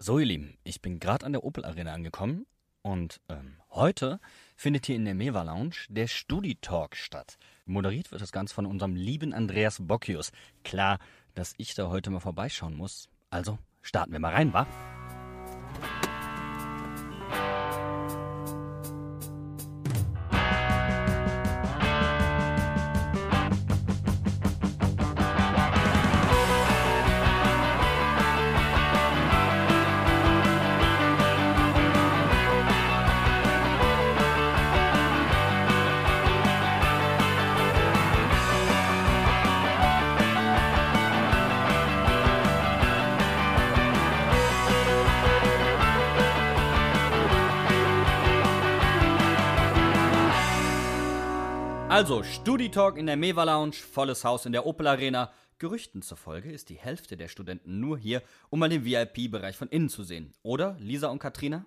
So, ihr Lieben, ich bin gerade an der Opel Arena angekommen und ähm, heute findet hier in der Meva Lounge der Studi-Talk statt. Moderiert wird das Ganze von unserem lieben Andreas Bocchius. Klar, dass ich da heute mal vorbeischauen muss. Also starten wir mal rein, wa? Also, Studi-Talk in der Meva Lounge, volles Haus in der Opel Arena. Gerüchten zufolge ist die Hälfte der Studenten nur hier, um mal den VIP-Bereich von innen zu sehen. Oder, Lisa und Katrina?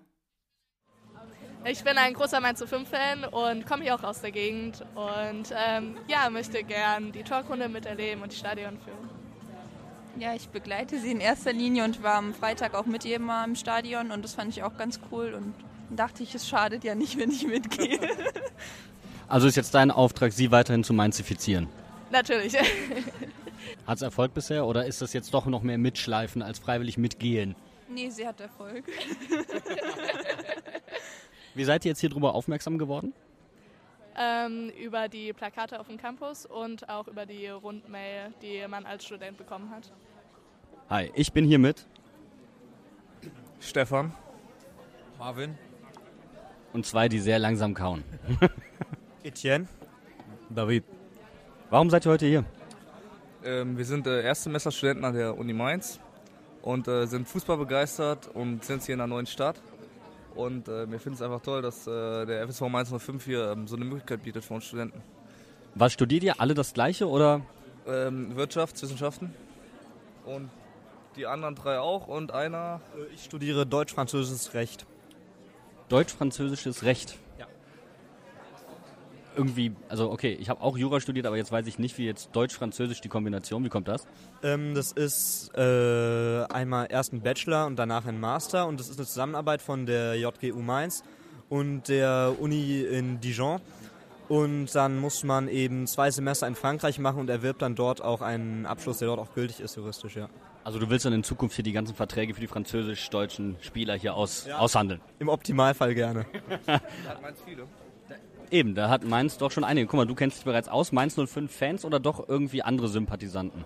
Ich bin ein großer Mainz 5-Fan und komme hier auch aus der Gegend und ähm, ja, möchte gern die Talkrunde miterleben und die Stadion führen. Ja, ich begleite sie in erster Linie und war am Freitag auch mit ihr mal im Stadion und das fand ich auch ganz cool und dachte ich, es schadet ja nicht, wenn ich mitgehe. Also ist jetzt dein Auftrag, sie weiterhin zu mainzifizieren? Natürlich. Hat es Erfolg bisher oder ist das jetzt doch noch mehr mitschleifen als freiwillig mitgehen? Nee, sie hat Erfolg. Wie seid ihr jetzt hier drüber aufmerksam geworden? ähm, über die Plakate auf dem Campus und auch über die Rundmail, die man als Student bekommen hat. Hi, ich bin hier mit Stefan. Marvin. und zwei, die sehr langsam kauen. Etienne. David. Warum seid ihr heute hier? Ähm, wir sind äh, Erstsemesterstudenten an der Uni Mainz und äh, sind Fußball begeistert und sind hier in einer neuen Stadt. Und äh, wir finden es einfach toll, dass äh, der FSV Mainz 05 hier ähm, so eine Möglichkeit bietet für uns Studenten. Was studiert ihr? Alle das gleiche oder? Ähm, Wirtschaftswissenschaften und die anderen drei auch und einer Ich studiere Deutsch-Französisches Recht. Deutsch-Französisches Recht. Irgendwie, also okay, ich habe auch Jura studiert, aber jetzt weiß ich nicht, wie jetzt Deutsch-Französisch die Kombination, wie kommt das? Ähm, das ist äh, einmal erst ein Bachelor und danach ein Master und das ist eine Zusammenarbeit von der JGU Mainz und der Uni in Dijon. Und dann muss man eben zwei Semester in Frankreich machen und erwirbt dann dort auch einen Abschluss, der dort auch gültig ist, juristisch, ja. Also du willst dann in Zukunft hier die ganzen Verträge für die französisch-deutschen Spieler hier aus, Ja. aushandeln. Im Optimalfall gerne. hat Mainz viele. Eben, da hat Mainz doch schon einige. Guck mal, du kennst dich bereits aus. Mainz 05 Fans oder doch irgendwie andere Sympathisanten?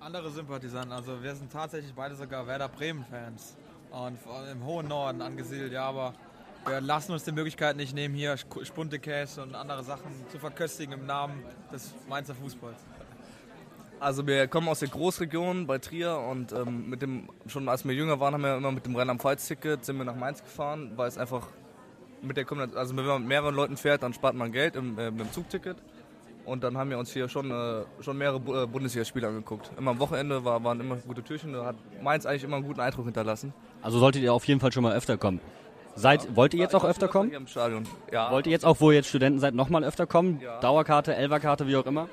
andere Sympathisanten. Also wir sind tatsächlich beide sogar Werder Bremen-Fans. Und vor allem im hohen Norden angesiedelt, ja, aber wir lassen uns die Möglichkeit nicht nehmen, hier Spuntekäse und andere Sachen zu verköstigen im Namen des Mainzer Fußballs. Also wir kommen aus der Großregion bei Trier und ähm, mit dem, schon als wir jünger waren, haben wir immer mit dem Rheinland-Pfalz-Ticket sind wir nach Mainz gefahren, weil es einfach mit der Kombination, also wenn man mit mehreren Leuten fährt, dann spart man Geld im, äh, mit dem Zugticket. Und dann haben wir uns hier schon, äh, schon mehrere Bu äh, Bundesligaspiele angeguckt. Immer am Wochenende war, waren immer gute Türchen, da hat Mainz eigentlich immer einen guten Eindruck hinterlassen. Also solltet ihr auf jeden Fall schon mal öfter kommen. Seid, wollt ihr jetzt auch öfter kommen? Hier im Stadion. Ja. Wollt ihr jetzt auch, wo ihr jetzt Studenten seid, nochmal öfter kommen? Ja. Dauerkarte, Elferkarte, wie auch immer?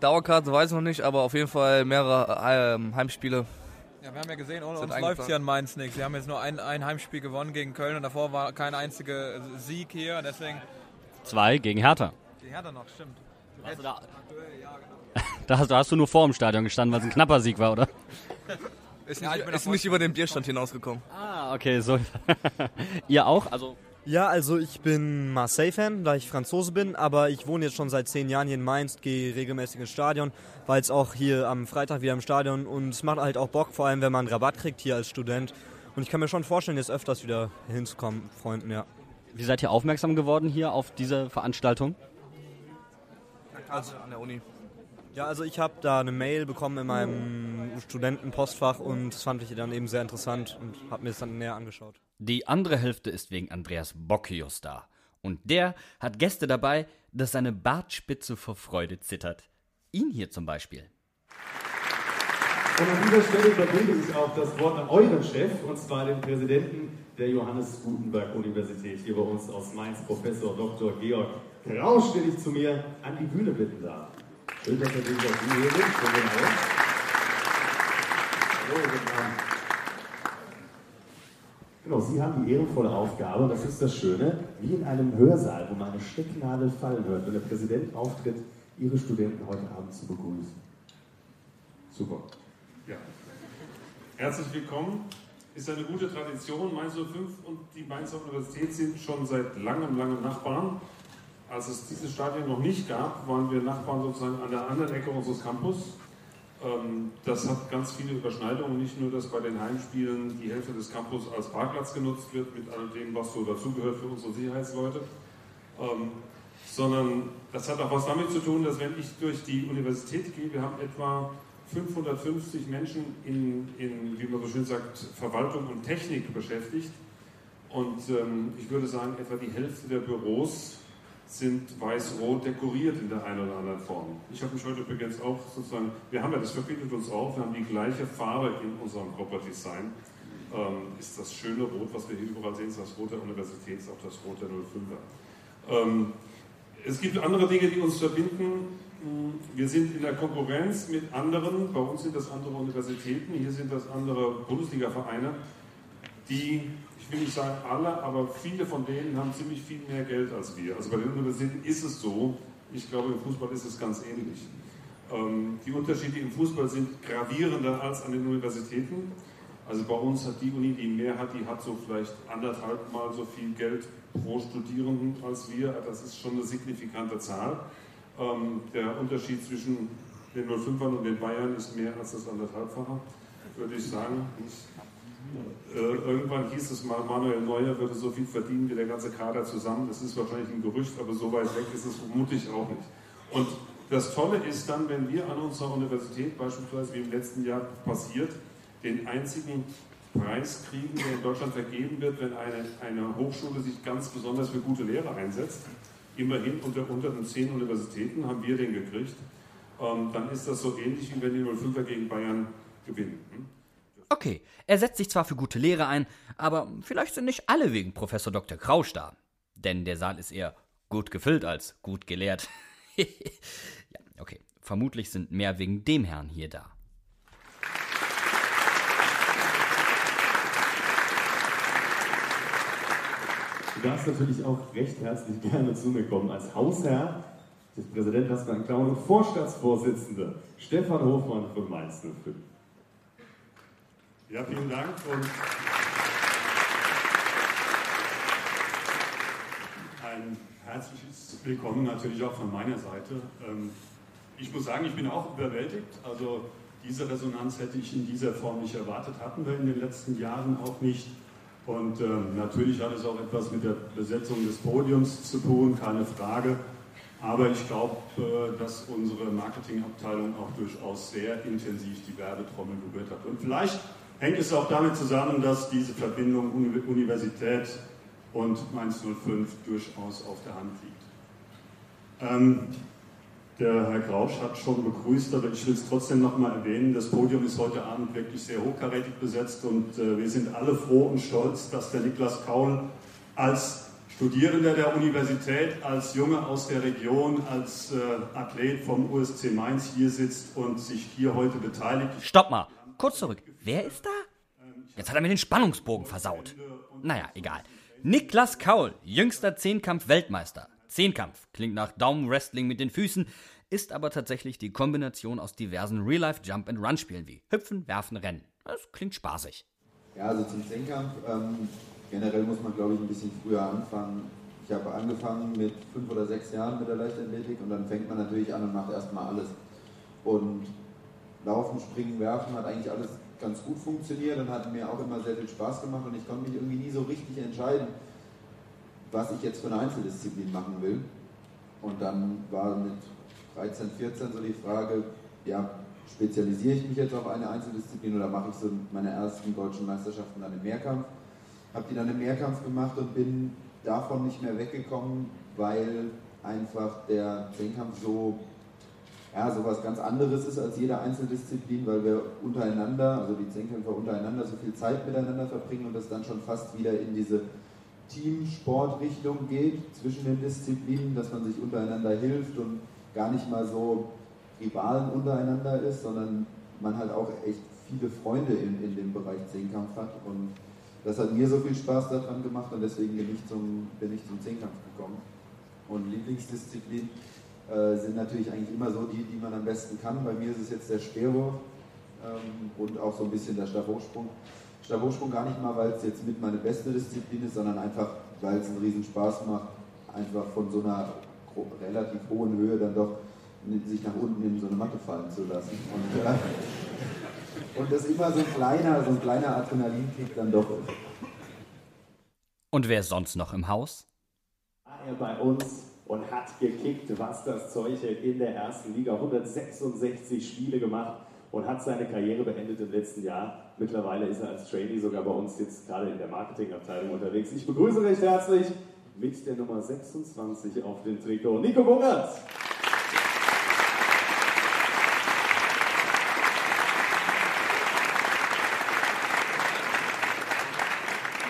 Dauerkarte weiß ich noch nicht, aber auf jeden Fall mehrere äh, Heimspiele. Ja, wir haben ja gesehen, ohne uns läuft hier an Mainz nichts. Wir haben jetzt nur ein, ein Heimspiel gewonnen gegen Köln und davor war kein einziger Sieg hier. Deswegen, Zwei gegen Hertha. die Hertha noch, stimmt. Also da, da, hast, da hast du nur vor dem Stadion gestanden, weil es ein knapper Sieg war, oder? Ist Ja, nicht, ich bin ist nicht über den Bierstand hinausgekommen. Ah, okay, so. ihr auch? Also Ja, also ich bin Marseille-Fan, da ich Franzose bin, aber ich wohne jetzt schon seit zehn Jahren hier in Mainz, gehe regelmäßig ins Stadion, war jetzt auch hier am Freitag wieder im Stadion und es macht halt auch Bock, vor allem wenn man Rabatt kriegt hier als Student. Und ich kann mir schon vorstellen, jetzt öfters wieder hinzukommen, Freunden, ja. Wie seid ihr aufmerksam geworden hier auf diese Veranstaltung? Also an der Uni. Ja, also ich habe da eine Mail bekommen in meinem Studentenpostfach und das fand ich dann eben sehr interessant und habe mir das dann näher angeschaut. Die andere Hälfte ist wegen Andreas Bocchius da. Und der hat Gäste dabei, dass seine Bartspitze vor Freude zittert. Ihn hier zum Beispiel. Und an dieser Stelle übergebe ich auch das Wort an euren Chef, und zwar den Präsidenten der Johannes Gutenberg Universität hier bei uns aus Mainz, Professor Dr. Georg Krausch, den ich zu mir an die Bühne bitten darf. Abend. Hallo, guten Abend. Genau, Sie haben die ehrenvolle Aufgabe, und das ist das Schöne, wie in einem Hörsaal, wo man eine Stecknadel fallen hört, wenn der Präsident auftritt, Ihre Studenten heute Abend zu begrüßen. Super. Ja. Herzlich willkommen. Ist eine gute Tradition. Mainz 05 und die Mainzer Universität sind schon seit langem, langem Nachbarn. Als es dieses Stadion noch nicht gab, waren wir Nachbarn sozusagen an der anderen Ecke unseres Campus. Ähm, das hat ganz viele Überschneidungen, nicht nur, dass bei den Heimspielen die Hälfte des Campus als Parkplatz genutzt wird, mit all dem, was so dazugehört für unsere Sicherheitsleute, ähm, sondern das hat auch was damit zu tun, dass wenn ich durch die Universität gehe, wir haben etwa 550 Menschen in, in wie man so schön sagt, Verwaltung und Technik beschäftigt. Und ähm, ich würde sagen, etwa die Hälfte der Büros sind weiß-rot dekoriert in der einen oder anderen Form. Ich habe mich heute übrigens auch sozusagen, wir haben ja, das verbindet uns auch, wir haben die gleiche Farbe in unserem Corporate Design. Ähm, ist das schöne Rot, was wir hier überall sehen, ist das Rot der Universität, ist auch das Rot der 05er. Ähm, es gibt andere Dinge, die uns verbinden. Wir sind in der Konkurrenz mit anderen, bei uns sind das andere Universitäten, hier sind das andere Bundesliga-Vereine, die ich will nicht sagen alle, aber viele von denen haben ziemlich viel mehr Geld als wir. Also bei den Universitäten ist es so, ich glaube im Fußball ist es ganz ähnlich. Ähm, die Unterschiede im Fußball sind gravierender als an den Universitäten. Also bei uns hat die Uni, die mehr hat, die hat so vielleicht anderthalb Mal so viel Geld pro Studierenden als wir. Das ist schon eine signifikante Zahl. Ähm, der Unterschied zwischen den 05ern und den Bayern ist mehr als das anderthalbfache, würde ich sagen. Äh, irgendwann hieß es mal, Manuel Neuer würde so viel verdienen wie der ganze Kader zusammen. Das ist wahrscheinlich ein Gerücht, aber so weit weg ist es vermutlich auch nicht. Und das Tolle ist dann, wenn wir an unserer Universität beispielsweise wie im letzten Jahr passiert, den einzigen Preis kriegen, der in Deutschland vergeben wird, wenn eine, eine Hochschule sich ganz besonders für gute Lehre einsetzt. Immerhin unter, unter den zehn Universitäten haben wir den gekriegt. Ähm, dann ist das so ähnlich, wie wenn die 05er gegen Bayern gewinnen. Okay, er setzt sich zwar für gute Lehre ein, aber vielleicht sind nicht alle wegen Professor Dr. Krausch da. Denn der Saal ist eher gut gefüllt als gut gelehrt. ja, okay. Vermutlich sind mehr wegen dem Herrn hier da. Du darfst natürlich auch recht herzlich gerne zu mir kommen. Als Hausherr des Präsidenten Klauen und Vorstandsvorsitzender Stefan Hofmann von Mainz 05. Ja, vielen Dank. Und ein herzliches Willkommen natürlich auch von meiner Seite. Ähm, ich muss sagen, ich bin auch überwältigt. Also diese Resonanz hätte ich in dieser Form nicht erwartet, hatten wir in den letzten Jahren auch nicht. Und ähm, natürlich hat es auch etwas mit der Besetzung des Podiums zu tun, keine Frage. Aber ich glaube, äh, dass unsere Marketingabteilung auch durchaus sehr intensiv die Werbetrommel gerührt hat. Und vielleicht hängt es auch damit zusammen, dass diese Verbindung Universität und Mainz 05 durchaus auf der Hand liegt. Ähm, der Herr Grausch hat schon begrüßt, aber ich will es trotzdem nochmal erwähnen. Das Podium ist heute Abend wirklich sehr hochkarätig besetzt und äh, wir sind alle froh und stolz, dass der Niklas Kaul als Studierender der Universität, als Junge aus der Region, als äh, Athlet vom USC Mainz hier sitzt und sich hier heute beteiligt. Stopp mal! Kurz zurück. Wer ist da? Jetzt hat er mir den Spannungsbogen versaut. Naja, egal. Niklas Kaul, jüngster Zehnkampf-Weltmeister. Zehnkampf klingt nach Daumenwrestling mit den Füßen, ist aber tatsächlich die Kombination aus diversen Real-Life-Jump-and-Run-Spielen wie Hüpfen, Werfen, Rennen. Das klingt spaßig. Ja, also zum Zehnkampf. Ähm, generell muss man, glaube ich, ein bisschen früher anfangen. Ich habe angefangen mit fünf oder sechs Jahren mit der Leichtathletik und dann fängt man natürlich an und macht erstmal alles. Und Laufen, Springen, Werfen hat eigentlich alles ganz gut funktioniert und hat mir auch immer sehr viel Spaß gemacht und ich konnte mich irgendwie nie so richtig entscheiden, was ich jetzt für eine Einzeldisziplin machen will. Und dann war mit 13, 14 so die Frage, ja, spezialisiere ich mich jetzt auf eine Einzeldisziplin oder mache ich so meine ersten deutschen Meisterschaften dann im Mehrkampf? Habe die dann im Mehrkampf gemacht und bin davon nicht mehr weggekommen, weil einfach der Zehnkampf so ja, sowas ganz anderes ist als jede Einzeldisziplin, weil wir untereinander, also die Zehnkämpfer untereinander so viel Zeit miteinander verbringen und das dann schon fast wieder in diese Teamsportrichtung geht zwischen den Disziplinen, dass man sich untereinander hilft und gar nicht mal so Rivalen untereinander ist, sondern man halt auch echt viele Freunde in, in dem Bereich Zehnkampf hat und das hat mir so viel Spaß daran gemacht und deswegen bin ich zum, bin ich zum Zehnkampf gekommen. Und Lieblingsdisziplin äh, sind natürlich eigentlich immer so die, die man am besten kann. Bei mir ist es jetzt der Speerwurf ähm, und auch so ein bisschen der Stabhochsprung. Stabhochsprung gar nicht mal, weil es jetzt mit meine beste Disziplin ist, sondern einfach, weil es einen riesen Spaß macht, einfach von so einer relativ hohen Höhe dann doch sich nach unten in so eine Matte fallen zu lassen. Und, äh, und das immer so ein kleiner, so ein kleiner Adrenalinkick dann doch ist. Und wer sonst noch im Haus? War er bei uns und hat gekickt, was das Zeug hält in der ersten Liga. 166 Spiele gemacht und hat seine Karriere beendet im letzten Jahr. Mittlerweile ist er als Trainee sogar bei uns jetzt gerade in der Marketingabteilung unterwegs. Ich begrüße recht herzlich mit der Nummer 26 auf dem Trikot, Nico Bungert.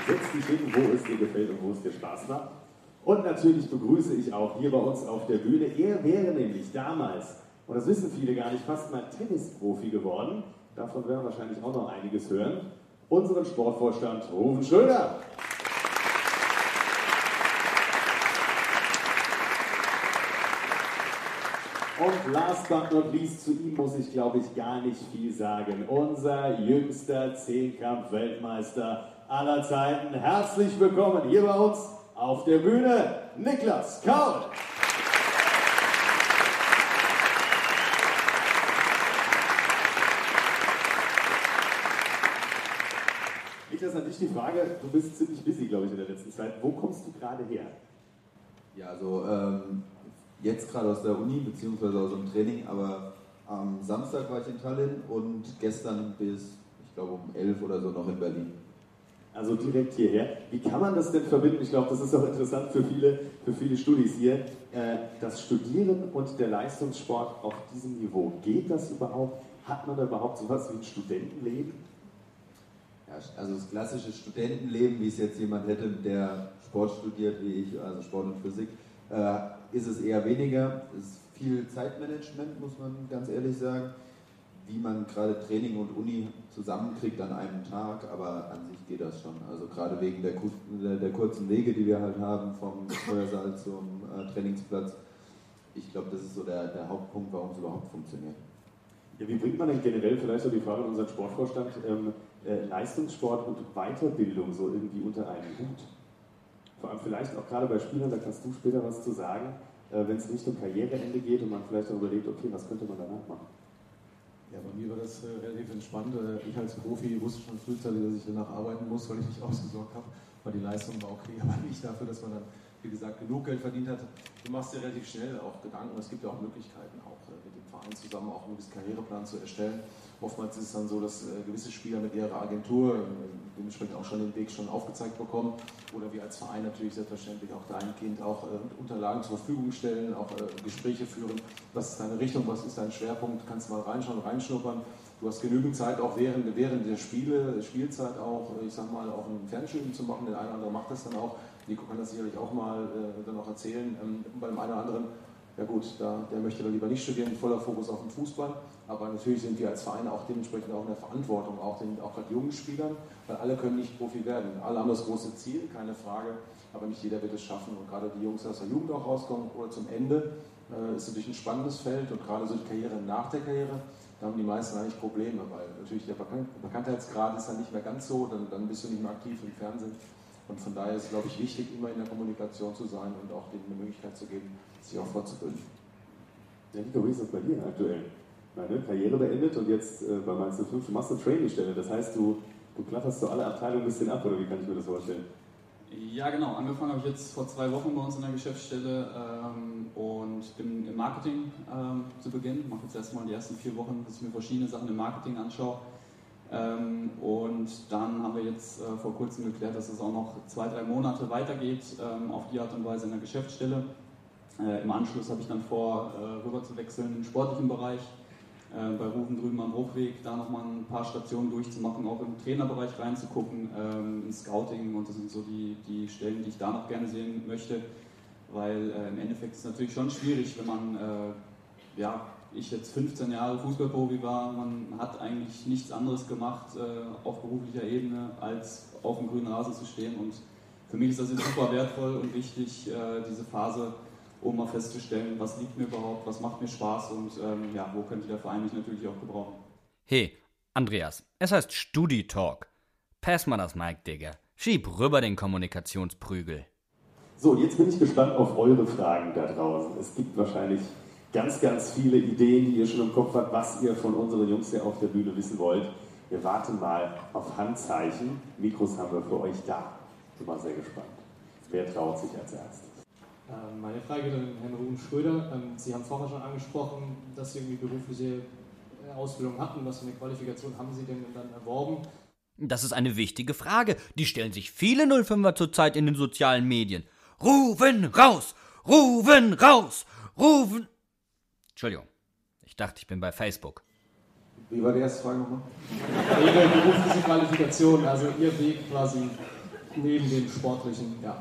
Setz dich hin, wo es dir gefällt und wo es dir Spaß macht. Und natürlich begrüße ich auch hier bei uns auf der Bühne. Er wäre nämlich damals, und das wissen viele gar nicht, fast mal Tennisprofi geworden. Davon werden wir wahrscheinlich auch noch einiges hören. Unseren Sportvorstand Rufen Schröder. Und last but not least, zu ihm muss ich, glaube ich, gar nicht viel sagen. Unser jüngster Zehnkampf-Weltmeister aller Zeiten. Herzlich willkommen hier bei uns auf der Bühne, Niklas Kaul. Niklas, an dich die Frage, du bist ziemlich busy, glaube ich, in der letzten Zeit. Wo kommst du gerade her? Ja, also ähm, jetzt gerade aus der Uni, beziehungsweise aus dem Training, aber am Samstag war ich in Tallinn und gestern bis, ich glaube, um 11 oder so noch in Berlin. Also direkt hierher. Wie kann man das denn verbinden? Ich glaube, das ist auch interessant für viele, für viele Studis hier. Äh, das Studieren und der Leistungssport auf diesem Niveau, geht das überhaupt? Hat man da überhaupt sowas wie ein Studentenleben? Ja, also das klassische Studentenleben, wie es jetzt jemand hätte, der Sport studiert wie ich, also Sport und Physik, äh, ist es eher weniger. Es ist viel Zeitmanagement, muss man ganz ehrlich sagen, wie man gerade Training und Uni zusammenkriegt an einem Tag, aber an sich geht das schon. Also gerade wegen der, der kurzen Wege, die wir halt haben, vom Feuersaal zum äh, Trainingsplatz. Ich glaube, das ist so der, der Hauptpunkt, warum es überhaupt funktioniert. Ja, wie bringt man denn generell, vielleicht auch die Frage an unseren Sportvorstand, ähm, äh, Leistungssport und Weiterbildung so irgendwie unter einen Hut? Vor allem vielleicht auch gerade bei Spielern, da kannst du später was zu sagen, äh, wenn es Richtung Karriereende geht und man vielleicht auch überlegt, okay, was könnte man danach machen? Ja, bei mir war das äh, relativ entspannt. Äh, ich als Profi wusste schon frühzeitig, dass ich danach arbeiten muss, weil ich nicht ausgesorgt habe, weil die Leistung war okay, aber nicht dafür, dass man dann, wie gesagt, genug Geld verdient hat. Du machst dir relativ schnell auch Gedanken. Es gibt ja auch Möglichkeiten, auch äh, mit dem Verein zusammen auch einen gewissen Karriereplan zu erstellen. Oftmals ist es dann so, dass äh, gewisse Spieler mit ihrer Agentur äh, dementsprechend auch schon den Weg schon aufgezeigt bekommen oder wir als Verein natürlich selbstverständlich auch dahingehend auch äh, Unterlagen zur Verfügung stellen, auch Gespräche führen. Was ist deine Richtung, was ist dein Schwerpunkt? Kannst du mal reinschauen, reinschnuppern. Du hast genügend Zeit auch während, während der Spiele, Spielzeit auch, ich sag mal, auch ein Fernstudium zu machen. Der eine oder andere macht das dann auch. Nico kann das sicherlich auch mal äh, dann auch erzählen. Ähm, beim einen oder anderen ja gut, da, der möchte dann lieber nicht studieren, voller Fokus auf den Fußball. Aber natürlich sind wir als Verein auch dementsprechend auch in der Verantwortung, auch, den, auch gerade jungen Spielern, weil alle können nicht Profi werden. Alle haben das große Ziel, keine Frage, aber nicht jeder wird es schaffen. Und gerade die Jungs, die aus der Jugend auch rauskommen oder zum Ende, äh, ist natürlich ein spannendes Feld und gerade so die Karriere nach der Karriere, da haben die meisten eigentlich Probleme, weil natürlich der Bekanntheitsgrad ist dann nicht mehr ganz so, dann, dann bist du nicht mehr aktiv im Fernsehen. Und von daher ist es, glaube ich, wichtig, immer in der Kommunikation zu sein und auch denen eine Möglichkeit zu geben, sich auch fortzubilden. Ja, Nico, wie ist das bei dir aktuell? Meine Karriere beendet und jetzt äh, bei Mainz 05, du machst eine Trainingstelle. Das heißt, du, du kletterst so alle Abteilungen ein bisschen ab, oder wie kann ich mir das vorstellen? Ja, genau. Angefangen habe ich jetzt vor zwei Wochen bei uns in der Geschäftsstelle ähm, und bin im Marketing ähm, zu Beginn. Ich mache jetzt erstmal die ersten vier Wochen, dass ich mir verschiedene Sachen im Marketing anschaue. Ähm, und dann haben wir jetzt äh, vor kurzem geklärt, dass es auch noch zwei, drei Monate weitergeht ähm, auf die Art und Weise in der Geschäftsstelle. Äh, Im Anschluss habe ich dann vor, äh, rüber zu wechseln im sportlichen Bereich, äh, bei Rufen drüben am Hochweg, da nochmal ein paar Stationen durchzumachen, auch im Trainerbereich reinzugucken, ähm, im Scouting und das sind so die, die Stellen, die ich da noch gerne sehen möchte, weil äh, im Endeffekt ist es natürlich schon schwierig, wenn man äh, ja, ich jetzt 15 Jahre Fußballprofi war, man hat eigentlich nichts anderes gemacht äh, auf beruflicher Ebene, als auf dem grünen Rasen zu stehen. Und für mich ist das jetzt super wertvoll und wichtig, äh, diese Phase, um mal festzustellen, was liegt mir überhaupt, was macht mir Spaß und ähm, ja, wo könnte der Verein mich natürlich auch gebrauchen. Hey, Andreas, es heißt Studi-Talk. Pass mal das Mic, Digga. Schieb rüber den Kommunikationsprügel. So, jetzt bin ich gespannt auf eure Fragen da draußen. Es gibt wahrscheinlich ganz, ganz viele Ideen, die ihr schon im Kopf habt, was ihr von unseren Jungs hier auf der Bühne wissen wollt. Wir warten mal auf Handzeichen. Mikros haben wir für euch da. Bin mal sehr gespannt. Wer traut sich als erstes? Ähm, meine Frage geht an Herrn Ruben Schröder. Ähm, Sie haben vorher schon angesprochen, dass Sie irgendwie berufliche äh, Ausbildung hatten. Was für eine Qualifikation haben Sie denn dann erworben? Das ist eine wichtige Frage. Die stellen sich viele 05er zurzeit in den sozialen Medien. Rufen raus! Rufen raus! Rufen! Entschuldigung. Ich dachte, ich bin bei Facebook. Wie war die erste Frage nochmal? Ihre berufliche Qualifikation, also Ihr Weg quasi neben dem sportlichen, ja.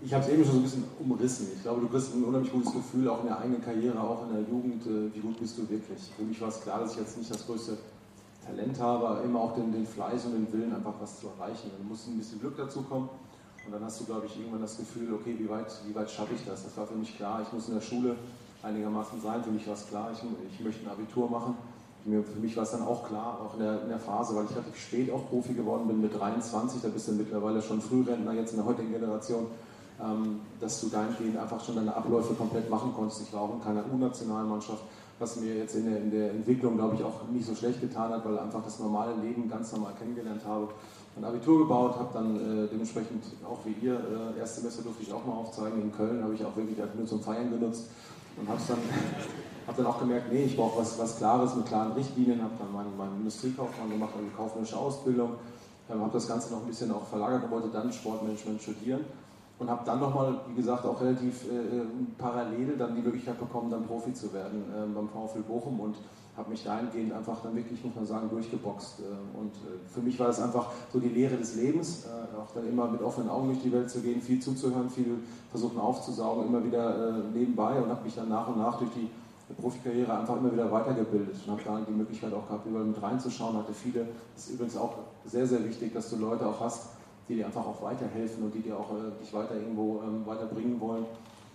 Ich habe es eben schon so ein bisschen umrissen. Ich glaube, du kriegst ein unheimlich gutes Gefühl, auch in der eigenen Karriere, auch in der Jugend, äh, wie gut bist du wirklich. Für mich war es klar, dass ich jetzt nicht das größte Talent habe, aber immer auch den, den Fleiß und den Willen, einfach was zu erreichen. Dann muss ein bisschen Glück dazu kommen. Und dann hast du, glaube ich, irgendwann das Gefühl, okay, wie weit, wie weit schaffe ich das? Das war für mich klar. Ich muss in der Schule einigermaßen sein. Für mich war es klar, ich, ich möchte ein Abitur machen. Für mich war es dann auch klar, auch in der, in der, Phase, weil ich relativ spät auch Profi geworden bin mit 23, da bist du mittlerweile schon Frührentner jetzt in der heutigen Generation, ähm, dass du dahingehend einfach schon deine Abläufe komplett machen konntest. Ich war auch in keiner U-Nationalmannschaft, was mir jetzt in der, in der Entwicklung, glaube ich, auch nicht so schlecht getan hat, weil einfach das normale Leben ganz normal kennengelernt habe. Ein Abitur gebaut, habe dann äh, dementsprechend auch wie ihr, äh, erste Semester durfte ich auch mal aufzeigen. In Köln habe ich auch wirklich nur zum Feiern genutzt und habe dann, hab dann auch gemerkt, nee, ich brauche was, was Klares mit klaren Richtlinien, habe dann meinen, meinen Industriekaufmann gemacht, eine kaufmännische Ausbildung, ähm, habe das Ganze noch ein bisschen auch verlagert und wollte dann Sportmanagement studieren und habe dann nochmal, wie gesagt, auch relativ äh, parallel dann die Möglichkeit bekommen, dann Profi zu werden äh, beim VfL Bochum und habe mich dahingehend einfach dann wirklich, muss man sagen, durchgeboxt. Äh, und äh, für mich war das einfach so die Lehre des Lebens, äh, auch dann immer mit offenen Augen durch die Welt zu gehen, viel zuzuhören, viel versuchen aufzusaugen, immer wieder nebenbei und habe mich dann nach und nach durch die Profikarriere einfach immer wieder weitergebildet und habe da die Möglichkeit auch gehabt, überall mit reinzuschauen, hatte viele, das ist übrigens auch sehr, sehr wichtig, dass du Leute auch hast, die dir einfach auch weiterhelfen und die dir auch dich weiter irgendwo ähm, weiterbringen wollen.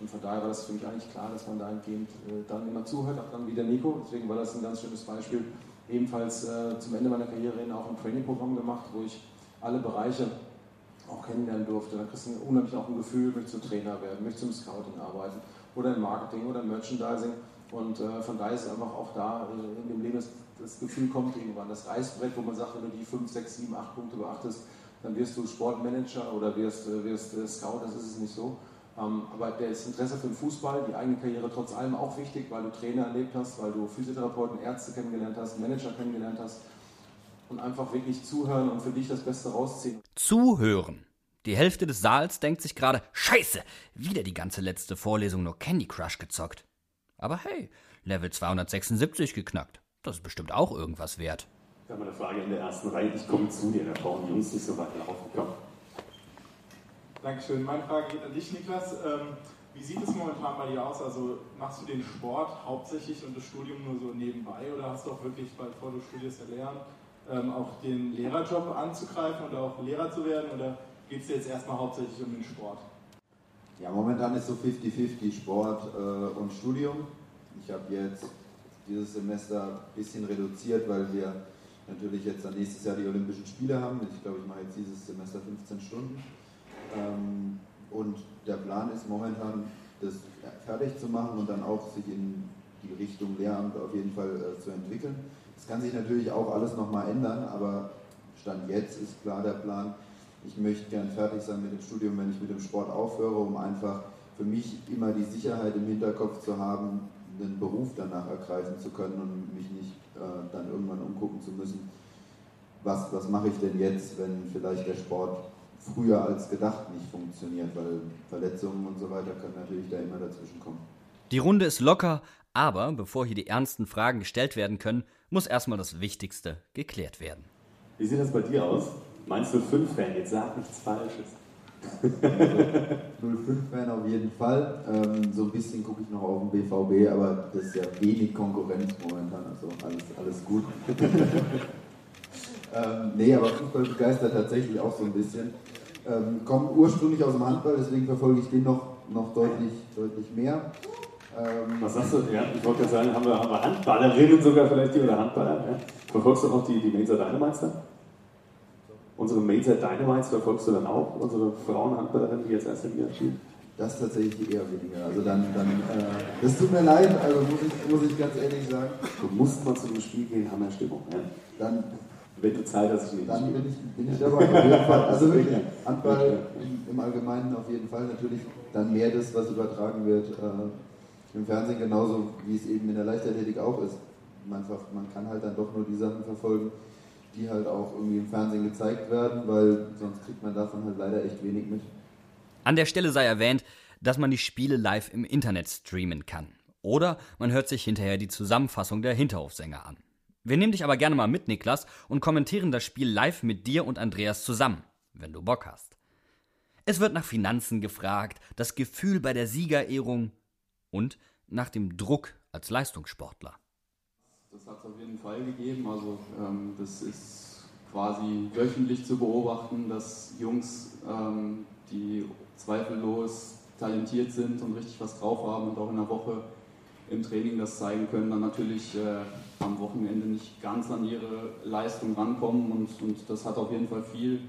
Und von daher war das für mich eigentlich klar, dass man dahingehend äh, dann immer zuhört, auch dann wieder Nico. Deswegen war das ein ganz schönes Beispiel. Ebenfalls äh, zum Ende meiner Karriere hin auch ein Trainingprogramm gemacht, wo ich alle Bereiche auch kennenlernen durfte. Da kriegst du unheimlich auch ein Gefühl, möchtest du Trainer werden, möchtest du Scouting arbeiten oder im Marketing oder im Merchandising. Und äh, von daher ist einfach auch da äh, in dem Leben das, das Gefühl kommt irgendwann, das Reißbrett, wo man sagt, wenn du die 5, 6, 7, 8 Punkte beachtest, dann wirst du Sportmanager oder wirst, äh, wirst äh, Scout, das ist es nicht so. Ähm, aber das Interesse für den Fußball, die eigene Karriere trotz allem auch wichtig, weil du Trainer erlebt hast, weil du Physiotherapeuten, Ärzte kennengelernt hast, Manager kennengelernt hast und einfach wirklich zuhören und für dich das Beste rausziehen. Zuhören. Die Hälfte des Saals denkt sich gerade, scheiße, wieder die ganze letzte Vorlesung nur Candy Crush gezockt. Aber hey, Level 276 geknackt. Das ist bestimmt auch irgendwas wert. Wir haben eine Frage in der ersten Reihe. Ich komme zu dir, da brauchen die Jungs nicht so weit laufen. Komm. Dankeschön. Meine Frage geht an dich, Niklas. Ähm, wie sieht es momentan bei dir aus? Also machst du den Sport hauptsächlich und das Studium nur so nebenbei oder hast du auch wirklich, bevor du studierst, erlernt, ähm, auch den Lehrerjob anzugreifen oder auch Lehrer zu werden? Oder geht es dir jetzt erstmal hauptsächlich um den Sport? Ja, momentan ist so 50-50 Sport äh, und Studium. Ich habe jetzt dieses Semester ein bisschen reduziert, weil wir natürlich jetzt dann nächstes Jahr die Olympischen Spiele haben. Ich glaube, ich mache jetzt dieses Semester 15 Stunden. Ähm, und der Plan ist momentan, das fertig zu machen und dann auch sich in die Richtung Lehramt auf jeden Fall äh, zu entwickeln. Das kann sich natürlich auch alles nochmal ändern, aber Stand jetzt ist klar der Plan, ich möchte gern fertig sein mit dem Studium, wenn ich mit dem Sport aufhöre, um einfach für mich immer die Sicherheit im Hinterkopf zu haben, einen Beruf danach ergreifen zu können und mich nicht äh, dann irgendwann umgucken zu müssen, was, was mache ich denn jetzt, wenn vielleicht der Sport früher als gedacht nicht funktioniert, weil Verletzungen und so weiter können natürlich da immer dazwischen kommen. Die Runde ist locker, aber bevor hier die ernsten Fragen gestellt werden können, muss erstmal das Wichtigste geklärt werden. Wie sieht das bei dir aus? Meinst du 5 Fan? Jetzt sag nichts Falsches. Also 05-Fan auf jeden Fall. Ähm, so ein bisschen gucke ich noch auf den BVB, aber das ist ja wenig Konkurrenz momentan, also alles, alles gut. ähm, nee, aber Fußball begeistert tatsächlich auch so ein bisschen. Ähm, komme ursprünglich aus dem Handball, deswegen verfolge ich den noch, noch deutlich, deutlich mehr. Ähm, Was sagst du? Ja, ich wollte gerade sagen, haben wir, haben wir Handballerinnen sogar vielleicht hier oder Handballer? Ja? Verfolgst du auch die, die Mainzer Dynamites dann? Unsere Mainzer Dynamites verfolgst du dann auch? Unsere Frauenhandballerinnen, die jetzt erst in Liga spielen? Das tatsächlich eher weniger. Also dann, dann äh, das tut mir leid, also muss ich, muss ich ganz ehrlich sagen. Du musst mal zu dem Spiel gehen, haben wir Stimmung. Ja? Dann, wenn du Zeit hast, ich dann bin ich, bin ich dabei. Auf jeden Fall. Also wirklich, Handball im, im Allgemeinen auf jeden Fall. Natürlich dann mehr das, was übertragen wird äh, im Fernsehen, genauso wie es eben in der Leichtathletik auch ist. Man, man kann halt dann doch nur die Sachen verfolgen, die halt auch irgendwie im Fernsehen gezeigt werden, weil sonst kriegt man davon halt leider echt wenig mit. An der Stelle sei erwähnt, dass man die Spiele live im Internet streamen kann. Oder man hört sich hinterher die Zusammenfassung der Hinterhofsänger an. Wir nehmen dich aber gerne mal mit, Niklas, und kommentieren das Spiel live mit dir und Andreas zusammen, wenn du Bock hast. Es wird nach Finanzen gefragt, das Gefühl bei der Siegerehrung und nach dem Druck als Leistungssportler. Das hat es auf jeden Fall gegeben. Also ähm, das ist quasi wöchentlich zu beobachten, dass Jungs, ähm, die zweifellos talentiert sind und richtig was drauf haben und auch in der Woche im Training das zeigen können, dann natürlich äh, am Wochenende nicht ganz an ihre Leistung rankommen und, und das hat auf jeden Fall viel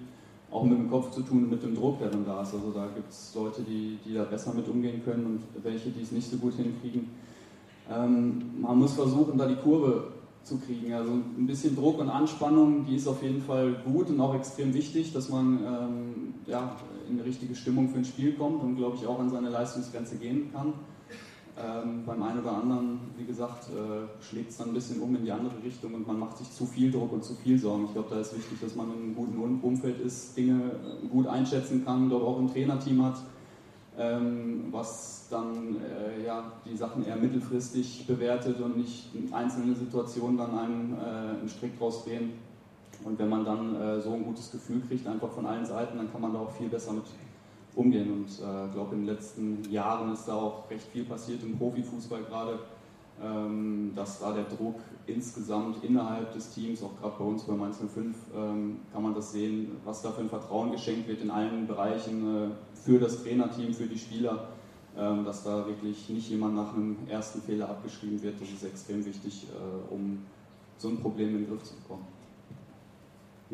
auch mit dem Kopf zu tun, mit dem Druck, der dann da ist. Also da gibt es Leute, die, die da besser mit umgehen können und welche, die es nicht so gut hinkriegen. Ähm, man muss versuchen, da die Kurve zu kriegen. Also ein bisschen Druck und Anspannung, die ist auf jeden Fall gut und auch extrem wichtig, dass man ähm, ja, in die richtige Stimmung für ein Spiel kommt und, glaube ich, auch an seine Leistungsgrenze gehen kann. Ähm, beim einen oder anderen, wie gesagt, äh, schlägt es dann ein bisschen um in die andere Richtung und man macht sich zu viel Druck und zu viel Sorgen. Ich glaube, da ist wichtig, dass man in einem guten Umfeld ist, Dinge äh, gut einschätzen kann, dort auch ein Trainerteam hat, ähm, was dann äh, ja, die Sachen eher mittelfristig bewertet und nicht in einzelnen Situationen dann einem äh, einen Strick draus drehen. Und wenn man dann äh, so ein gutes Gefühl kriegt, einfach von allen Seiten, dann kann man da auch viel besser mit umgehen. Und ich äh, glaube, in den letzten Jahren ist da auch recht viel passiert im Profifußball gerade, ähm, dass da der Druck insgesamt innerhalb des Teams, auch gerade bei uns bei Mainz 05, ähm, kann man das sehen, was da für ein Vertrauen geschenkt wird in allen Bereichen äh, für das Trainerteam, für die Spieler, ähm, dass da wirklich nicht jemand nach einem ersten Fehler abgeschrieben wird. Das ist extrem wichtig, äh, um so ein Problem in den Griff zu bekommen.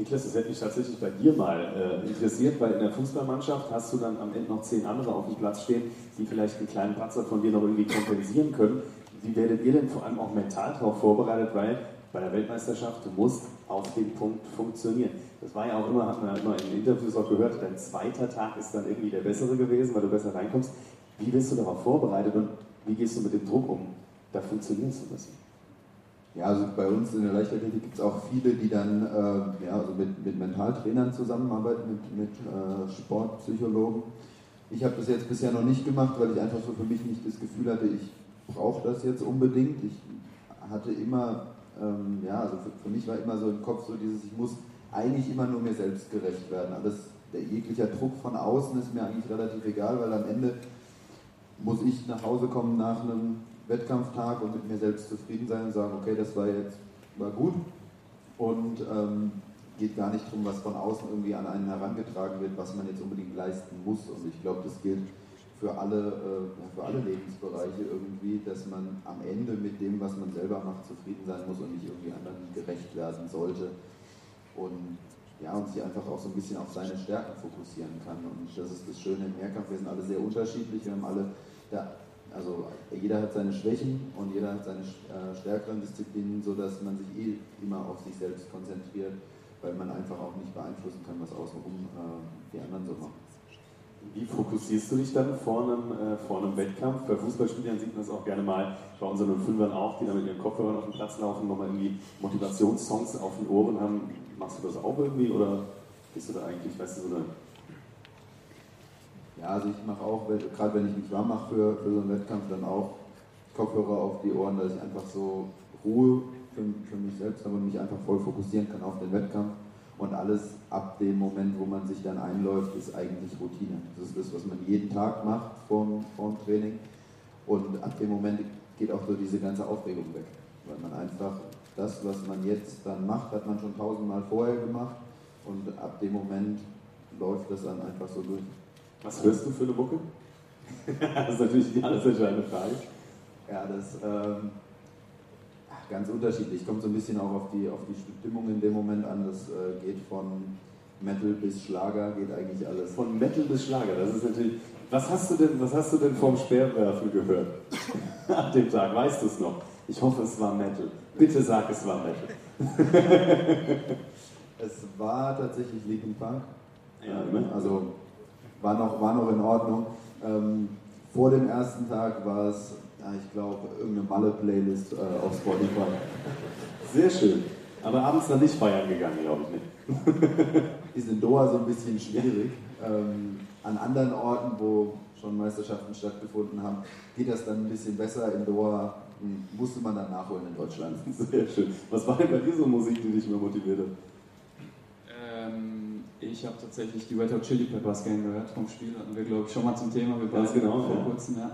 Niklas, das hätte mich tatsächlich bei dir mal äh, interessiert, weil in der Fußballmannschaft hast du dann am Ende noch zehn andere auf dem Platz stehen, die vielleicht einen kleinen Patzer von dir noch irgendwie kompensieren können. Wie werdet ihr denn vor allem auch mental darauf vorbereitet, weil bei der Weltmeisterschaft, du musst auf den Punkt funktionieren. Das war ja auch immer, hat man ja immer in Interviews auch gehört, dein zweiter Tag ist dann irgendwie der bessere gewesen, weil du besser reinkommst. Wie bist du darauf vorbereitet und wie gehst du mit dem Druck um? Da funktionierst du das. Ja, also bei uns in der Leichtathletik gibt es auch viele, die dann äh, ja, also mit, mit Mentaltrainern zusammenarbeiten, mit, mit äh, Sportpsychologen. Ich habe das jetzt bisher noch nicht gemacht, weil ich einfach so für mich nicht das Gefühl hatte, ich brauche das jetzt unbedingt. Ich hatte immer, ähm, ja, also für, für, mich war immer so im Kopf so dieses, ich muss eigentlich immer nur mir selbst gerecht werden. Alles, der jeglicher Druck von außen ist mir eigentlich relativ egal, weil am Ende muss ich nach Hause kommen nach einem Wettkampftag und mit mir selbst zufrieden sein und sagen, okay, das war jetzt war gut und ähm, geht gar nicht darum, was von außen irgendwie an einen herangetragen wird, was man jetzt unbedingt leisten muss. Und ich glaube, das gilt für alle, äh, für alle Lebensbereiche irgendwie, dass man am Ende mit dem, was man selber macht, zufrieden sein muss und nicht irgendwie anderen gerecht werden sollte. Und ja, und sich einfach auch so ein bisschen auf seine Stärken fokussieren kann. Und das ist das Schöne im Mehrkampf. Wir sind alle sehr unterschiedlich. Wir haben alle der also jeder hat seine Schwächen und jeder hat seine äh, stärkeren Disziplinen, sodass man sich eh immer auf sich selbst konzentriert, weil man einfach auch nicht beeinflussen kann, was außenrum äh, die anderen so machen. Wie fokussierst du dich dann vor einem, äh, vor einem Wettkampf? Bei Fußballspielern sieht man das auch gerne mal, bei unseren Fünfern auch, die dann mit ihren Kopfhörern auf den Platz laufen, nochmal irgendwie Motivationssongs auf den Ohren haben. Machst du das auch irgendwie oder bist du da eigentlich, weißt du, so eine ja, also ich mache auch, gerade wenn ich mich warm mache für, für so einen Wettkampf, dann auch Kopfhörer auf die Ohren, dass ich einfach so Ruhe für, für mich selbst habe und mich einfach voll fokussieren kann auf den Wettkampf Und alles ab dem Moment, wo man sich dann einläuft, ist eigentlich Routine. Das ist das, was man jeden Tag macht vorm, vorm Training. Und ab dem Moment geht auch so diese ganze Aufregung weg. Weil man einfach das, was man jetzt dann macht, hat man schon tausendmal vorher gemacht. Und ab dem Moment läuft das dann einfach so durch. Was hörst du für eine Mucke? das ist natürlich die alles entscheidende Frage. Ja, das ähm, ganz unterschiedlich. Kommt so ein bisschen auch auf die, auf die Stimmung in dem Moment an. Das äh, geht von Metal bis Schlager, geht eigentlich alles. Von Metal bis Schlager, das ist natürlich. Was hast du denn, was hast du denn vom Speerwerfen gehört? An dem Tag, weißt du es noch? Ich hoffe, es war Metal. Bitte sag, es war Metal. es war tatsächlich Linkin Park. Ja, ähm, also war noch, war noch in Ordnung. Ähm, vor dem ersten Tag war es, ja, ich glaube, irgendeine Malle-Playlist äh, auf Spotify. Sehr schön. Aber abends dann nicht feiern gegangen, glaube ich nicht. Ist in Doha so ein bisschen schwierig. Ähm, an anderen Orten, wo schon Meisterschaften stattgefunden haben, geht das dann ein bisschen besser. In Doha hm, musste man dann nachholen in Deutschland. Sehr schön. Was war denn bei dir so Musik, die dich mehr motiviert hat? Ich habe tatsächlich die Red Hot Chili Peppers Gang gehört vom Spiel. Hatten wir, glaube ich, schon mal zum Thema. Wir Ganz genau, vor ja. kurzem. Ja,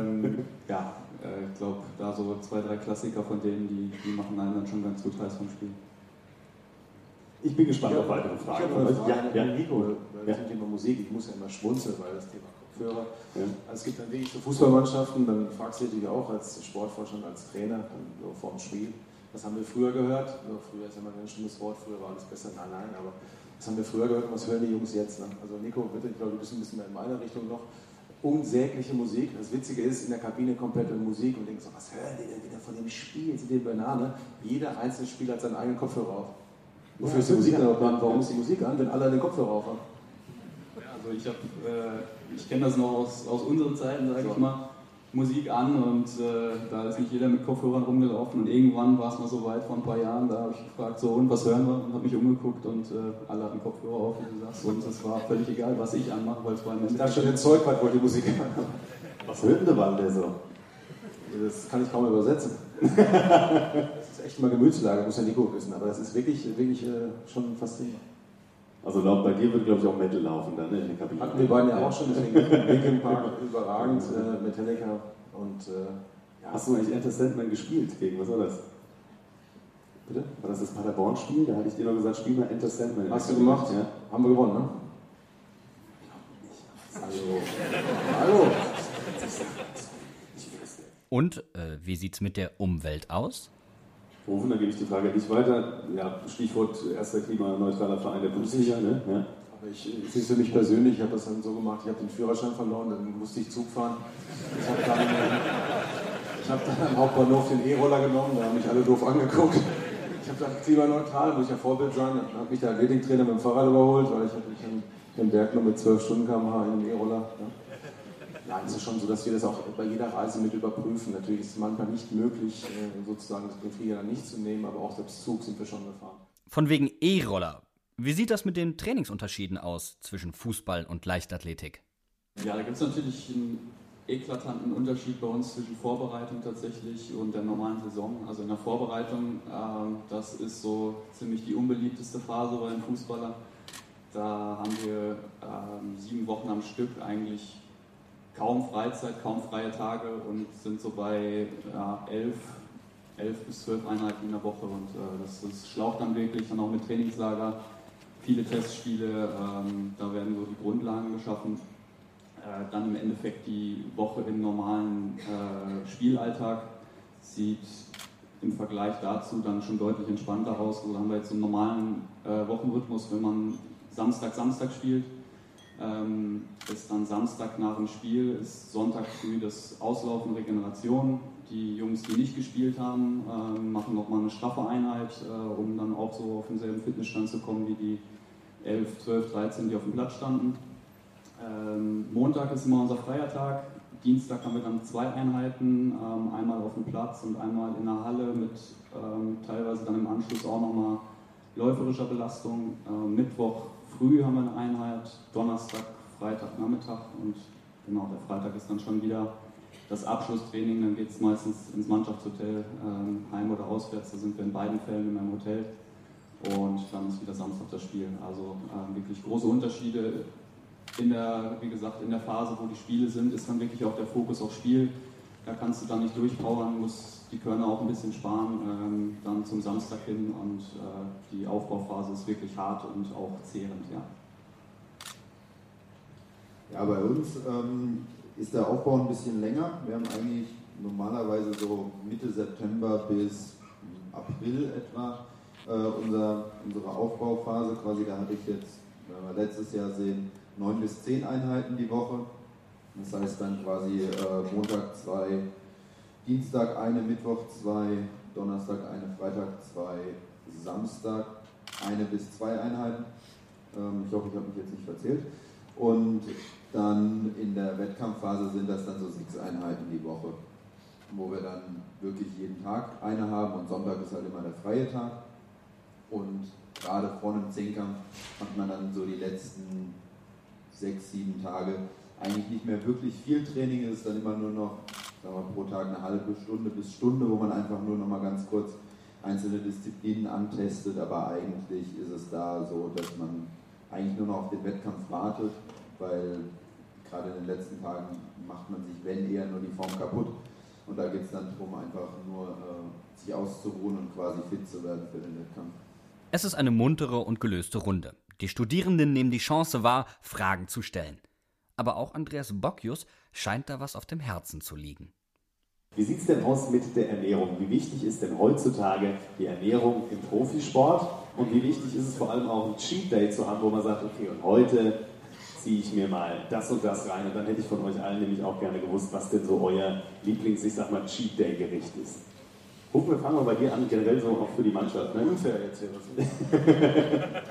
ähm, ja äh, ich glaube, da so zwei, drei Klassiker von denen, die, die machen einen dann schon ganz gut heiß vom Spiel. Ich bin gespannt auf weitere Ich Fragen. habe eine Frage Ja, an ja. Nico, weil Ja. zum Thema Musik, ich muss ja immer schmunzeln, weil das Thema Kopfhörer. Ja. Also es gibt dann wirklich so Fußballmannschaften, dann fragst du dich auch als Sportforscher und als Trainer dann so vor dem Spiel, was haben wir früher gehört? So, früher ist ja immer ein ganz schlimmes Wort, früher war alles besser, nein, nein, aber was haben wir früher gehört und was hören die Jungs jetzt? Ne? Also Nico, bitte, ich glaube, du bist ein bisschen mehr in meiner Richtung noch. Unsägliche Musik. Das Witzige ist, in der Kabine komplette Musik und denkst so, was hören die denn wieder von dem Spiel? Sind die Banane? Jeder einzelne Spieler hat seinen eigenen Kopfhörer auf. Wofür Ja, ist die Musik ja. an? Warum ist die Musik an, wenn alle den Kopfhörer auf haben? Ja, also ich habe, äh, ich kenne das noch aus, aus unseren Zeiten, sage ich mal, Musik an und äh, da ist nicht jeder mit Kopfhörern rumgelaufen und irgendwann war es mal so weit vor ein paar Jahren, da habe ich gefragt, so und was hören wir und habe mich umgeguckt und äh, alle hatten Kopfhörer auf, wie du sagst und es war völlig egal, was ich anmache, weil es war im Ich dachte schon, den Zeugwart wollte die Musik Was hört denn der der so? Das kann ich kaum übersetzen. das ist echt mal Gemütslage, muss ja Nico wissen, aber das ist wirklich, wirklich äh, schon faszinierend. Also laut bei dir wird, glaube ich, auch Metal laufen dann ne, in der Kabine. Hatten wir beiden ja auch schon, deswegen Linkin Park überragend, äh, Metallica und äh, ja, Hast du eigentlich Enter Sandman gespielt? Gegen was war das? Bitte? War das das Paderborn-Spiel? Da hatte ich dir noch gesagt, spiel mal Enter Sandman. Hast du gemacht? Ja. Haben wir gewonnen, ne? Hallo. Hallo. Und äh, wie sieht's mit der Umwelt aus? Rufen, dann gebe ich die Frage nicht weiter. Ja, Stichwort erster klimaneutraler Verein der Bundesliga. Ne? Ja. Aber ich, ich sehe für mich persönlich, ich habe das dann so gemacht, ich habe den Führerschein verloren, dann musste ich Zug fahren. Ich habe dann, äh, ich dann am Hauptbahnhof den E-Roller genommen, da haben mich alle doof angeguckt. Ich habe gesagt, klimaneutral, muss ich ja Vorbild sein. Dann hat mich der Athletiktrainer mit dem Fahrrad überholt, weil ich habe mich an den Berg nur mit 12 Stunden km/h in den E-Roller. Ja. Nein, es ist schon so, dass wir das auch bei jeder Reise mit überprüfen. Natürlich ist es manchmal nicht möglich, äh, sozusagen das Flieger dann nicht zu nehmen, aber auch selbst Zug sind wir schon gefahren. Von wegen E-Roller. Wie sieht das mit den Trainingsunterschieden aus zwischen Fußball und Leichtathletik? Ja, da gibt es natürlich einen eklatanten Unterschied bei uns zwischen Vorbereitung tatsächlich und der normalen Saison. Also in der Vorbereitung, ähm, das ist so ziemlich die unbeliebteste Phase bei den Fußballern. Da haben wir ähm, sieben Wochen am Stück eigentlich kaum Freizeit, kaum freie Tage und sind so bei ja, elf, elf bis zwölf Einheiten in der Woche. Und äh, das, das schlaucht dann wirklich dann auch mit Trainingslager, viele Testspiele, ähm, da werden so die Grundlagen geschaffen. Äh, dann im Endeffekt die Woche im normalen äh, Spielalltag sieht im Vergleich dazu dann schon deutlich entspannter aus. So haben wir jetzt so einen normalen äh, Wochenrhythmus, wenn man Samstag, Samstag spielt. Ähm, ist dann Samstag nach dem Spiel, ist Sonntag früh das Auslaufen, Regeneration. Die Jungs, die nicht gespielt haben, ähm, machen nochmal eine straffe Einheit, äh, um dann auch so auf denselben Fitnessstand zu kommen wie die 11, 12, 13, die auf dem Platz standen. Ähm, Montag ist immer unser Feiertag. Dienstag haben wir dann zwei Einheiten, ähm, einmal auf dem Platz und einmal in der Halle mit ähm, teilweise dann im Anschluss auch nochmal läuferischer Belastung. Ähm, Mittwoch früh haben wir eine Einheit, Donnerstag, Freitag, Nachmittag und genau, der Freitag ist dann schon wieder das Abschlusstraining. Dann geht es meistens ins Mannschaftshotel, ähm, heim oder auswärts. Da sind wir in beiden Fällen in einem Hotel. und dann ist wieder Samstag das Spiel. Also ähm, wirklich große Unterschiede. In der, wie gesagt, in der Phase, wo die Spiele sind, ist dann wirklich auch der Fokus auf Spiel. Da kannst du dann nicht durchpowern, musst die Körner auch ein bisschen sparen, ähm, dann zum Samstag hin und äh, die Aufbauphase ist wirklich hart und auch zehrend, ja. Ja, bei uns ähm, ist der Aufbau ein bisschen länger. Wir haben eigentlich normalerweise so Mitte September bis April etwa äh, unser, unsere Aufbauphase. Quasi, da hatte ich jetzt, wenn wir letztes Jahr sehen, neun bis zehn Einheiten die Woche. Das heißt dann quasi äh, Montag zwei, Dienstag eine, Mittwoch zwei, Donnerstag eine, Freitag zwei, Samstag eine bis zwei Einheiten. Ähm, ich hoffe, ich habe mich jetzt nicht verzählt. Und dann in der Wettkampfphase sind das dann so sechs Einheiten die Woche, wo wir dann wirklich jeden Tag eine haben und Sonntag ist halt immer der freie Tag. Und gerade vor einem Zehnkampf macht man dann so die letzten sechs, sieben Tage eigentlich nicht mehr wirklich viel Training, ist dann immer nur noch sagen wir, pro Tag eine halbe Stunde bis Stunde, wo man einfach nur noch mal ganz kurz einzelne Disziplinen antestet, aber eigentlich ist es da so, dass man eigentlich nur noch auf den Wettkampf wartet, weil gerade in den letzten Tagen macht man sich, wenn eher nur die Form kaputt. Und da geht es dann darum, einfach nur äh, sich auszuruhen und quasi fit zu werden für den Wettkampf. Es ist eine muntere und gelöste Runde. Die Studierenden nehmen die Chance wahr, Fragen zu stellen. Aber auch Andreas Bockius scheint da was auf dem Herzen zu liegen. Wie sieht es denn aus mit der Ernährung? Wie wichtig ist denn heutzutage die Ernährung im Profisport? Und wie wichtig ist es vor allem auch, ein Cheat Day zu haben, wo man sagt, okay, und heute ziehe ich mir mal das und das rein. Und dann hätte ich von euch allen nämlich auch gerne gewusst, was denn so euer Lieblings-, ich sag mal, Cheat Day-Gericht ist. Hupen, wir fangen mal bei dir an, generell so auch für die Mannschaft. Ne? Unfair jetzt hier.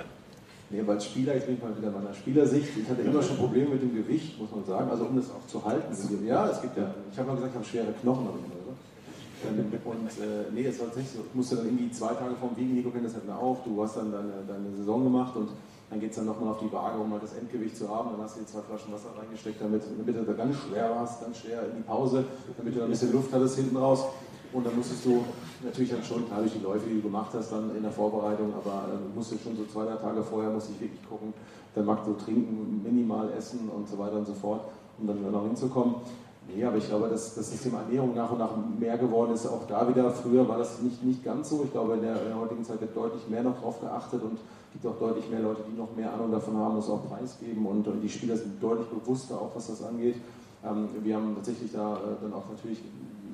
nee, als Spieler, jetzt bin ich mal wieder meiner Spielersicht, ich hatte immer schon Probleme mit dem Gewicht, muss man sagen, also um das auch zu halten. Ja, es gibt ja, ich habe mal gesagt, ich habe schwere Knochen oder so. Ähm, und äh, nee, es war tatsächlich so, ich musste dann irgendwie zwei Tage vorm Wiegen, Nico kennt das halt mehr auf, du hast dann deine, deine Saison gemacht und dann geht es dann nochmal auf die Waage, um mal das Endgewicht zu haben. Dann hast du die zwei Flaschen Wasser reingesteckt, damit, damit du da ganz schwer warst, ganz schwer in die Pause, damit du ein bisschen Luft hattest hinten raus. Und dann musstest du natürlich dann schon, klar durch die Läufe, die du gemacht hast, dann in der Vorbereitung, aber äh, musstest schon so zwei, drei Tage vorher, musste ich wirklich gucken, dann mag so trinken, minimal essen und so weiter und so fort, um dann noch hinzukommen. Nee, aber ich glaube, dass, das Thema Ernährung nach und nach mehr geworden ist. Auch da wieder, früher war das nicht, nicht ganz so. Ich glaube, in der, in der heutigen Zeit wird deutlich mehr noch drauf geachtet und gibt auch deutlich mehr Leute, die noch mehr Ahnung davon haben, das auch preisgeben und, und die Spieler sind deutlich bewusster, auch was das angeht. Ähm, wir haben tatsächlich da äh, dann auch natürlich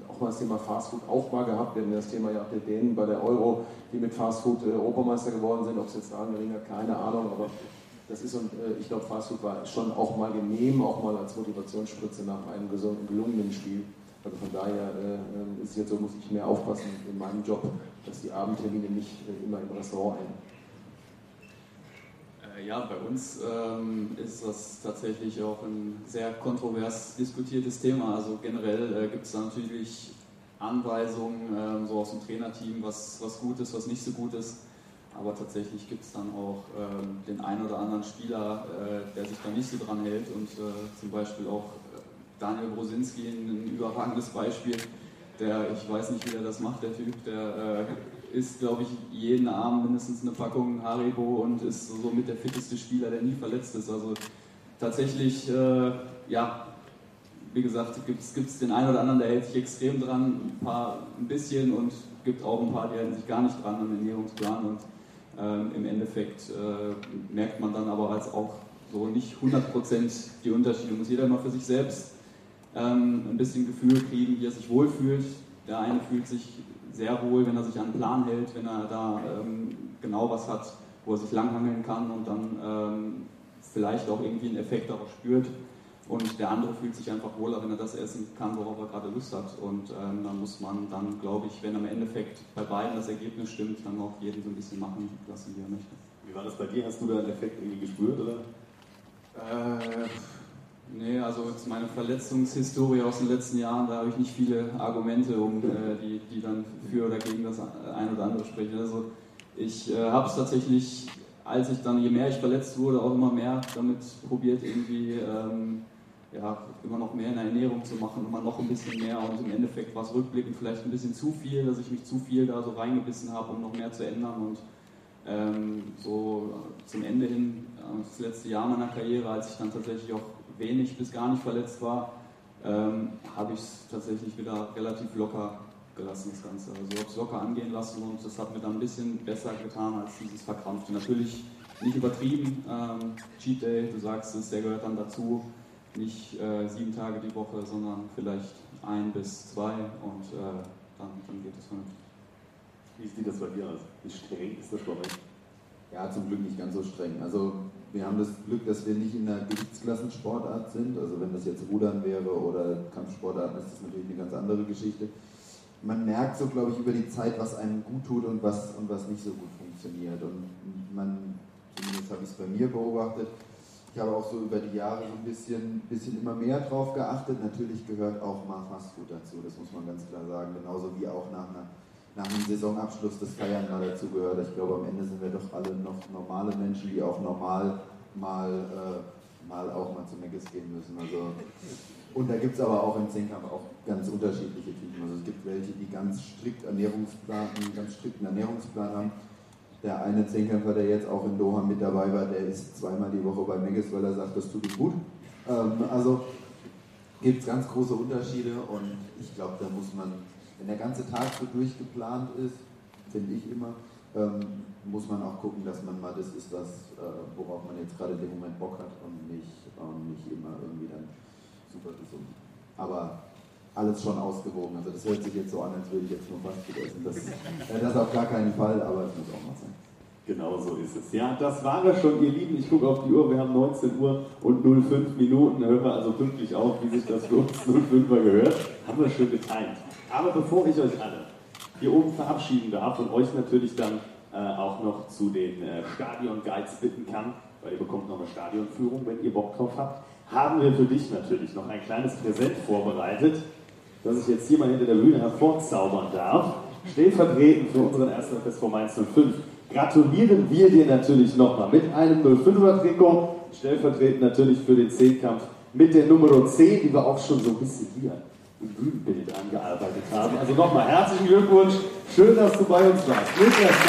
auch mal das Thema Fastfood auch mal gehabt. Wir haben das Thema ja auch der Dänen bei der Euro, die mit Fastfood äh, Europameister geworden sind. Ob es jetzt gelegen hat, keine Ahnung, aber das ist und äh, ich glaube, Fastfood war schon auch mal genehm, auch mal als Motivationsspritze nach einem gesunden, gelungenen Spiel. Also von daher äh, ist es jetzt so, muss ich mehr aufpassen in meinem Job, dass die Abendtermine nicht immer im Restaurant enden. Äh, ja, bei uns ähm, ist das tatsächlich auch ein sehr kontrovers diskutiertes Thema. Also generell äh, gibt es natürlich Anweisungen ähm, so aus dem Trainerteam, was, was gut ist, was nicht so gut ist. Aber tatsächlich gibt es dann auch ähm, den einen oder anderen Spieler, äh, der sich da nicht so dran hält und äh, zum Beispiel auch äh, Daniel Brosinski, ein überragendes Beispiel. Der, ich weiß nicht, wie der das macht, der Typ, der isst, glaube ich, jeden Abend mindestens eine Packung Haribo und ist so mit der fitteste Spieler, der nie verletzt ist. Also tatsächlich, äh, ja, wie gesagt, gibt es den einen oder anderen, der hält sich extrem dran, ein paar ein bisschen und gibt auch ein paar, die halten sich gar nicht dran am Ernährungsplan und ähm, Im Endeffekt äh, merkt man dann aber als auch so nicht 100% die Unterschiede. Muss jeder mal für sich selbst ähm, ein bisschen Gefühl kriegen, wie er sich wohlfühlt. Der eine fühlt sich sehr wohl, wenn er sich an einen Plan hält, wenn er da ähm, genau was hat, wo er sich langhangeln kann und dann ähm, vielleicht auch irgendwie einen Effekt darauf spürt. Und der andere fühlt sich einfach wohler, wenn er das essen kann, worauf er gerade Lust hat. Und ähm, dann muss man dann, glaube ich, wenn am Endeffekt bei beiden das Ergebnis stimmt, dann auch jeden so ein bisschen machen lassen, wie er möchte. Wie war das bei dir? Hast du da einen Effekt irgendwie gespürt, oder? Äh, nee, also meine Verletzungshistorie aus den letzten Jahren, da habe ich nicht viele Argumente, um, äh, die, die dann für oder gegen das ein oder andere sprechen. Also ich äh, habe es tatsächlich, als ich dann, je mehr ich verletzt wurde, auch immer mehr damit probiert, irgendwie ähm, ja, immer noch mehr in der Ernährung zu machen, immer noch ein bisschen mehr und im Endeffekt war es rückblickend vielleicht ein bisschen zu viel, dass ich mich zu viel da so reingebissen habe, um noch mehr zu ändern und Ähm, so zum Ende hin, äh, das letzte Jahr meiner Karriere, als ich dann tatsächlich auch wenig bis gar nicht verletzt war, ähm, habe ich es tatsächlich wieder relativ locker gelassen, das Ganze. Also habe es locker angehen lassen und das hat mir dann ein bisschen besser getan als dieses Verkrampfte. Natürlich nicht übertrieben. Ähm, Cheat Day, du sagst es, der gehört dann dazu. Nicht äh, sieben Tage die Woche, sondern vielleicht ein bis zwei und äh, dann, dann geht es vernünftig. Wie sieht das bei dir aus? Wie streng ist das bei euch? Ja, zum Glück nicht ganz so streng. Also wir haben das Glück, dass wir nicht in einer Gewichtsklassensportart sind. Also wenn das jetzt Rudern wäre oder Kampfsportarten, ist das natürlich eine ganz andere Geschichte. Man merkt so, glaube ich, über die Zeit, was einem gut tut und was, und was nicht so gut funktioniert. Und man, zumindest habe ich es bei mir beobachtet, ich habe auch so über die Jahre so ein bisschen, bisschen immer mehr drauf geachtet. Natürlich gehört auch mal Fastfood dazu, das muss man ganz klar sagen. Genauso wie auch nach, einer, nach einem Saisonabschluss das Feiern mal dazu gehört. Ich glaube, am Ende sind wir doch alle noch normale Menschen, die auch normal mal, äh, mal auch mal zu Meckes gehen müssen. Also, und da gibt es aber auch im Zehnkampf auch ganz unterschiedliche Typen. Also es gibt welche, die ganz strikt Ernährungsplan, einen ganz strikten Ernährungsplan haben der eine Zehnkämpfer, der jetzt auch in Doha mit dabei war, der ist zweimal die Woche bei Megis, weil er sagt, das tut ihm gut. Ähm, also gibt es ganz große Unterschiede und ich glaube, da muss man, wenn der ganze Tag so durchgeplant ist, finde ich immer, ähm, muss man auch gucken, dass man mal das ist, was, äh, worauf man jetzt gerade in dem Moment Bock hat und nicht, ähm, nicht immer irgendwie dann super gesund. Aber alles schon ausgewogen. Also das hört sich jetzt so an, als würde ich jetzt nur Fastfood essen. Das, äh, das auf gar keinen Fall, aber es muss auch mal sein. Genau so ist es. Ja, das war es schon, ihr Lieben. Ich gucke auf die Uhr, wir haben 19 Uhr und 05 Minuten. Hören wir also pünktlich auf, wie sich das für uns 05er gehört. Haben wir schön getimt. Aber bevor ich euch alle hier oben verabschieden darf und euch natürlich dann äh, auch noch zu den äh, Stadion-Guides bitten kann, weil ihr bekommt noch eine Stadionführung, wenn ihr Bock drauf habt, haben wir für dich natürlich noch ein kleines Präsent vorbereitet dass ich jetzt hier mal hinter der Bühne hervorzaubern darf. Stellvertretend für unseren ersten FSV Mainz 05 gratulieren wir dir natürlich nochmal mit einem 05er Trikot, stellvertretend natürlich für den Zehnkampf mit der Nummer 10, die wir auch schon so ein bisschen hier im Bühnenbild angearbeitet haben. Also nochmal herzlichen Glückwunsch, schön, dass du bei uns warst. Mit der ich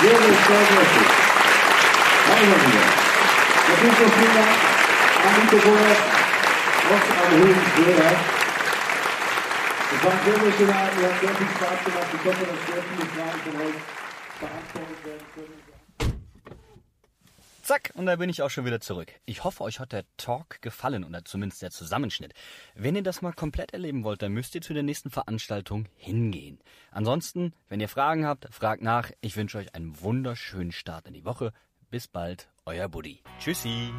sehr, sehr stolz auf dich. Danke wieder. Natürlich noch vielen Dank an Nico Borat, aus einem Höhen Schröder. Es war ein sehr, sehr schöner Abend, mir hat sehr viel Spaß gemacht. Ich hoffe, dass sehr viele Fragen von euch Zack, und da bin ich auch schon wieder zurück. Ich hoffe, euch hat der Talk gefallen oder zumindest der Zusammenschnitt. Wenn ihr das mal komplett erleben wollt, dann müsst ihr zu der nächsten Veranstaltung hingehen. Ansonsten, wenn ihr Fragen habt, fragt nach. Ich wünsche euch einen wunderschönen Start in die Woche. Bis bald, euer Buddy. Tschüssi.